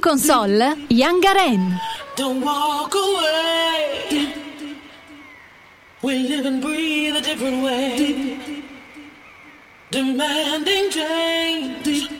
Console, Young Garen. Don't walk away. We live and breathe a different way. Demanding change.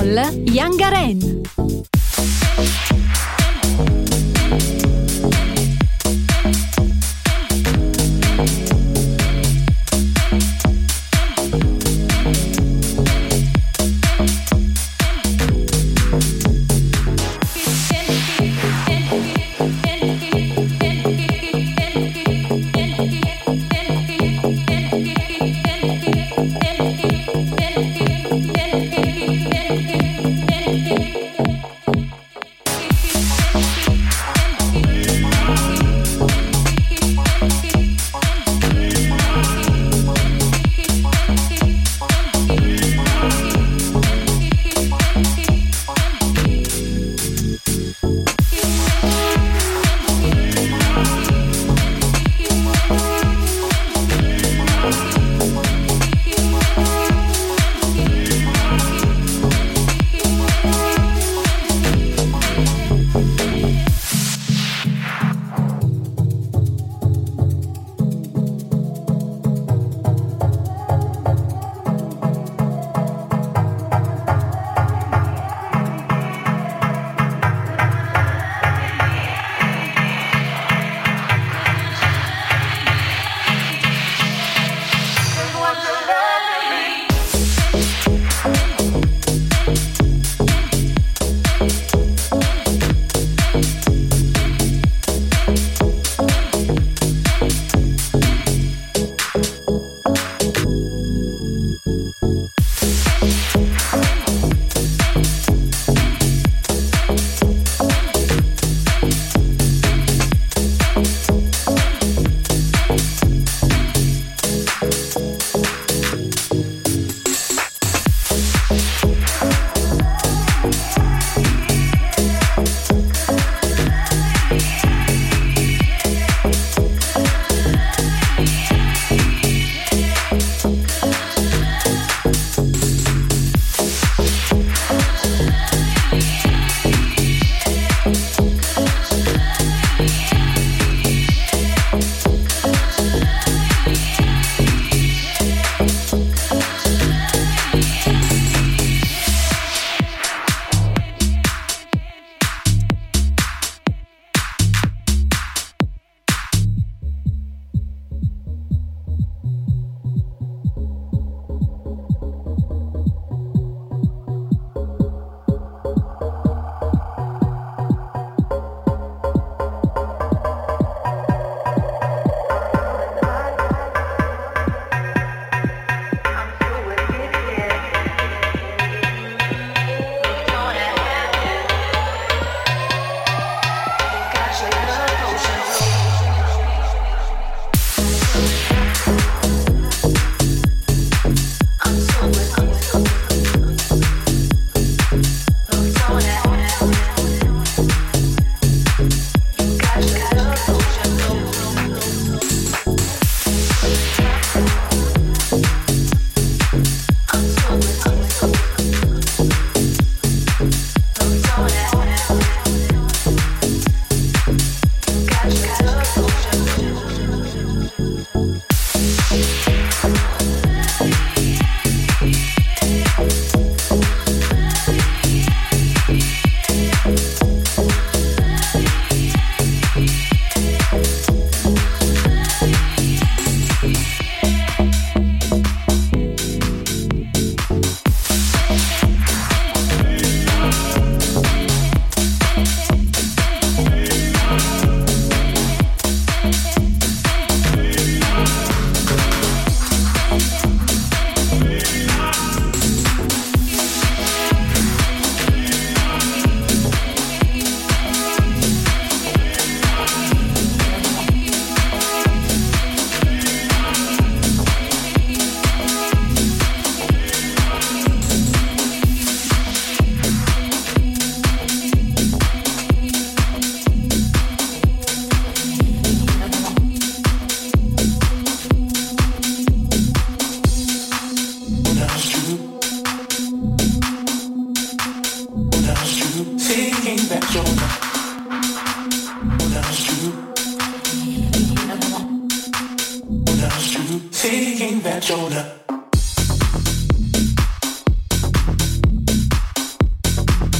In console,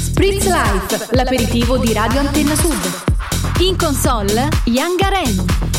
Spritz Life, l'aperitivo di Radio Antenna Sud. In console, Young Garen.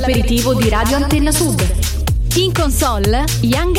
L'aperitivo di Radio Antenna Sud. In console, Young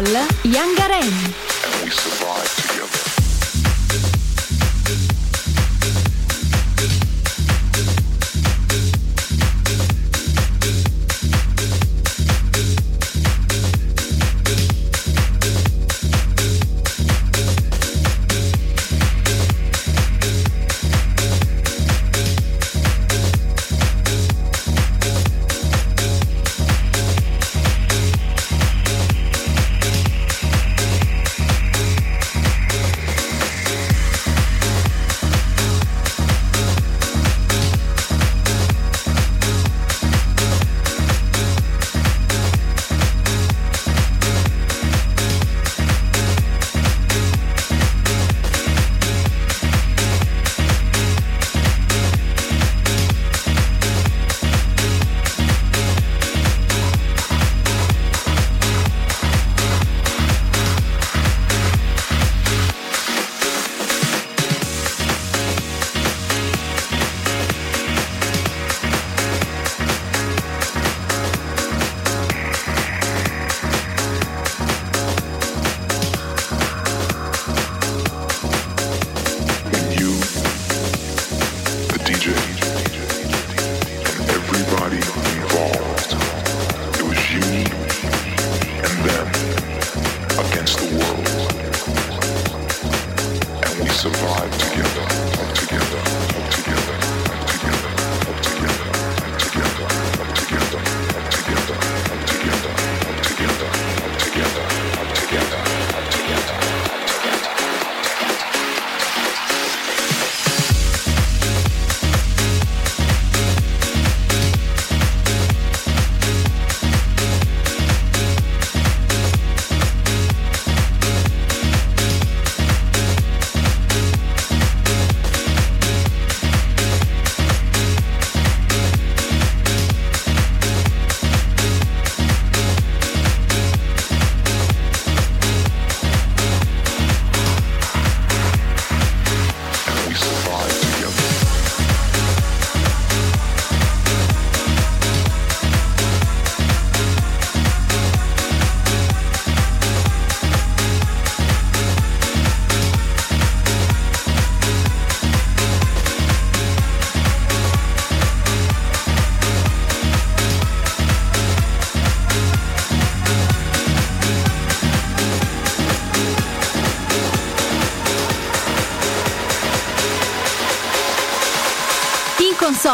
Nicole Yangarelli.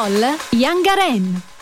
Nicole Yangaren.